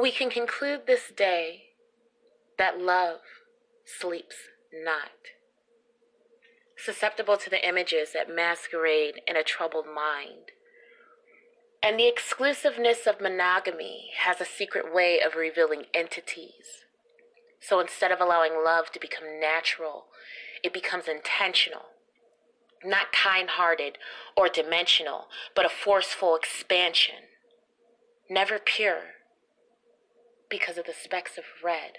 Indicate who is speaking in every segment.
Speaker 1: we can conclude this day that love sleeps not. Susceptible to the images that masquerade in a troubled mind. And the exclusiveness of monogamy has a secret way of revealing entities. So instead of allowing love to become natural, it becomes intentional. Not kind hearted or dimensional, but a forceful expansion. Never pure because of the specks of red.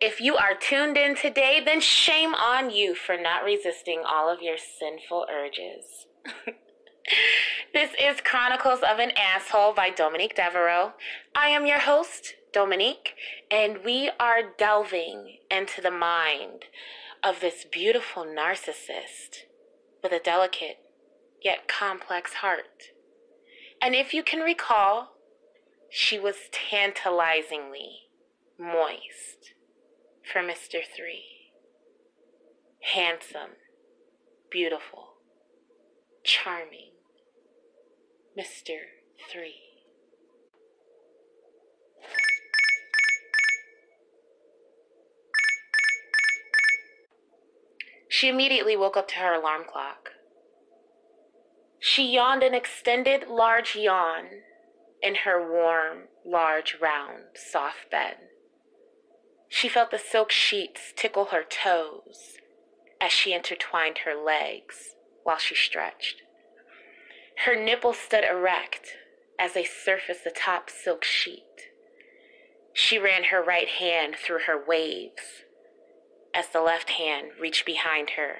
Speaker 1: If you are tuned in today, then shame on you for not resisting all of your sinful urges. this is Chronicles of an Asshole by Dominique Devereaux. I am your host, Dominique, and we are delving into the mind of this beautiful narcissist with a delicate yet complex heart. And if you can recall, she was tantalizingly moist for Mr. Three. Handsome, beautiful, charming Mr. Three. She immediately woke up to her alarm clock. She yawned an extended, large yawn in her warm, large, round, soft bed. She felt the silk sheets tickle her toes as she intertwined her legs while she stretched. Her nipples stood erect as they surfaced the top silk sheet. She ran her right hand through her waves as the left hand reached behind her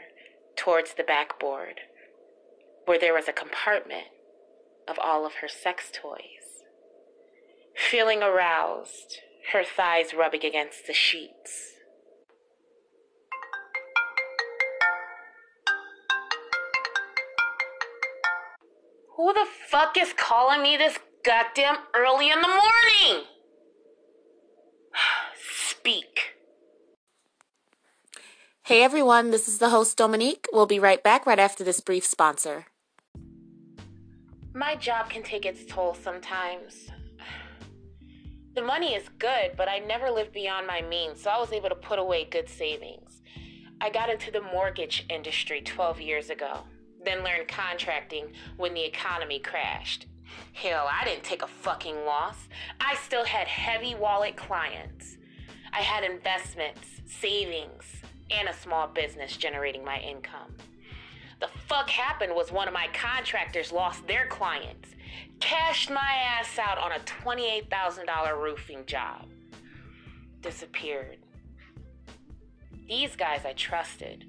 Speaker 1: towards the backboard, where there was a compartment of all of her sex toys. Feeling aroused, her thighs rubbing against the sheets. Who the fuck is calling me this goddamn early in the morning? Speak. Hey everyone, this is the host Dominique. We'll be right back right after this brief sponsor. My job can take its toll sometimes. The money is good, but I never lived beyond my means, so I was able to put away good savings. I got into the mortgage industry 12 years ago, then learned contracting when the economy crashed. Hell, I didn't take a fucking loss. I still had heavy wallet clients. I had investments, savings, and a small business generating my income. The fuck happened was one of my contractors lost their clients cashed my ass out on a $28,000 roofing job. Disappeared. These guys I trusted.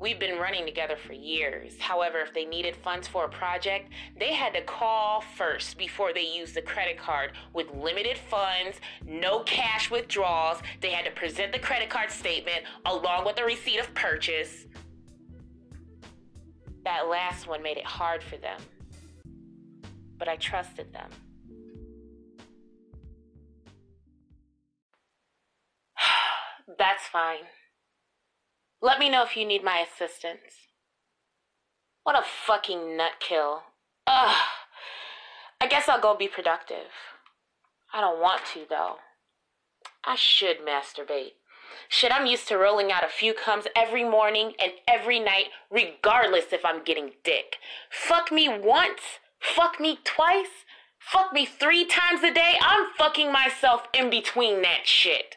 Speaker 1: We've been running together for years. However, if they needed funds for a project, they had to call first before they used the credit card with limited funds, no cash withdrawals. They had to present the credit card statement along with the receipt of purchase. That last one made it hard for them but I trusted them. That's fine. Let me know if you need my assistance. What a fucking nutkill. Ugh. I guess I'll go be productive. I don't want to, though. I should masturbate. Shit, I'm used to rolling out a few comes every morning and every night, regardless if I'm getting dick. Fuck me once, Fuck me twice? Fuck me three times a day? I'm fucking myself in between that shit.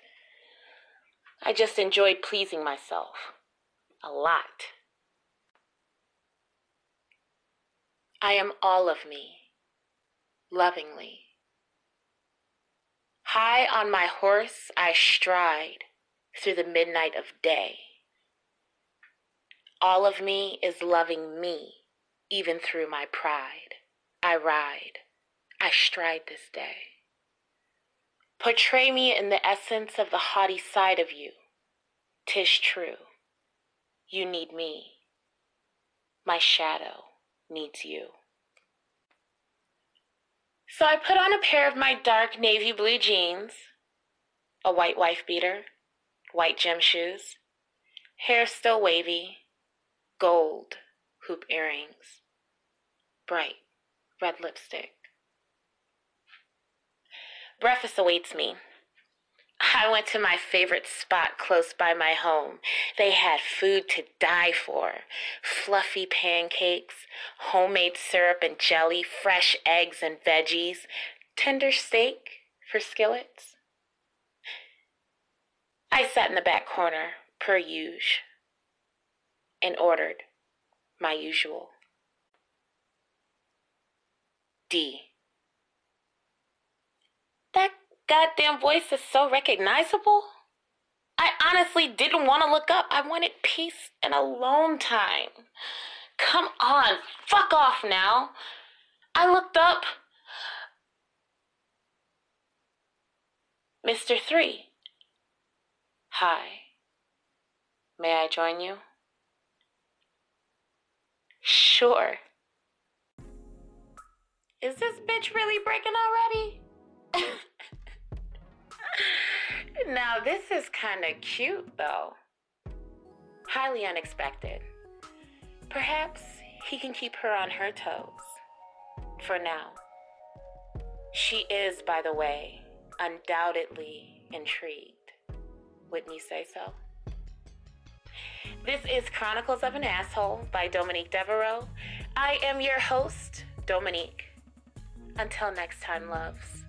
Speaker 1: I just enjoyed pleasing myself. A lot. I am all of me, lovingly. High on my horse, I stride through the midnight of day. All of me is loving me, even through my pride. I ride, I stride this day. Portray me in the essence of the haughty side of you. Tis true, you need me. My shadow needs you. So I put on a pair of my dark navy blue jeans, a white wife beater, white gym shoes, hair still wavy, gold hoop earrings, bright red lipstick. Breakfast awaits me. I went to my favorite spot close by my home. They had food to die for fluffy pancakes, homemade syrup and jelly, fresh eggs and veggies, tender steak for skillets. I sat in the back corner, per usual, and ordered my usual. D. That goddamn voice is so recognizable. I honestly didn't want to look up. I wanted peace and alone time. Come on, fuck off now. I looked up. Mr. Three. Hi. May I join you? Sure. Is this bitch really breaking already? now, this is kind of cute, though. Highly unexpected. Perhaps he can keep her on her toes. For now. She is, by the way, undoubtedly intrigued. Wouldn't you say so? This is Chronicles of an Asshole by Dominique Devereaux. I am your host, Dominique. Until next time, loves.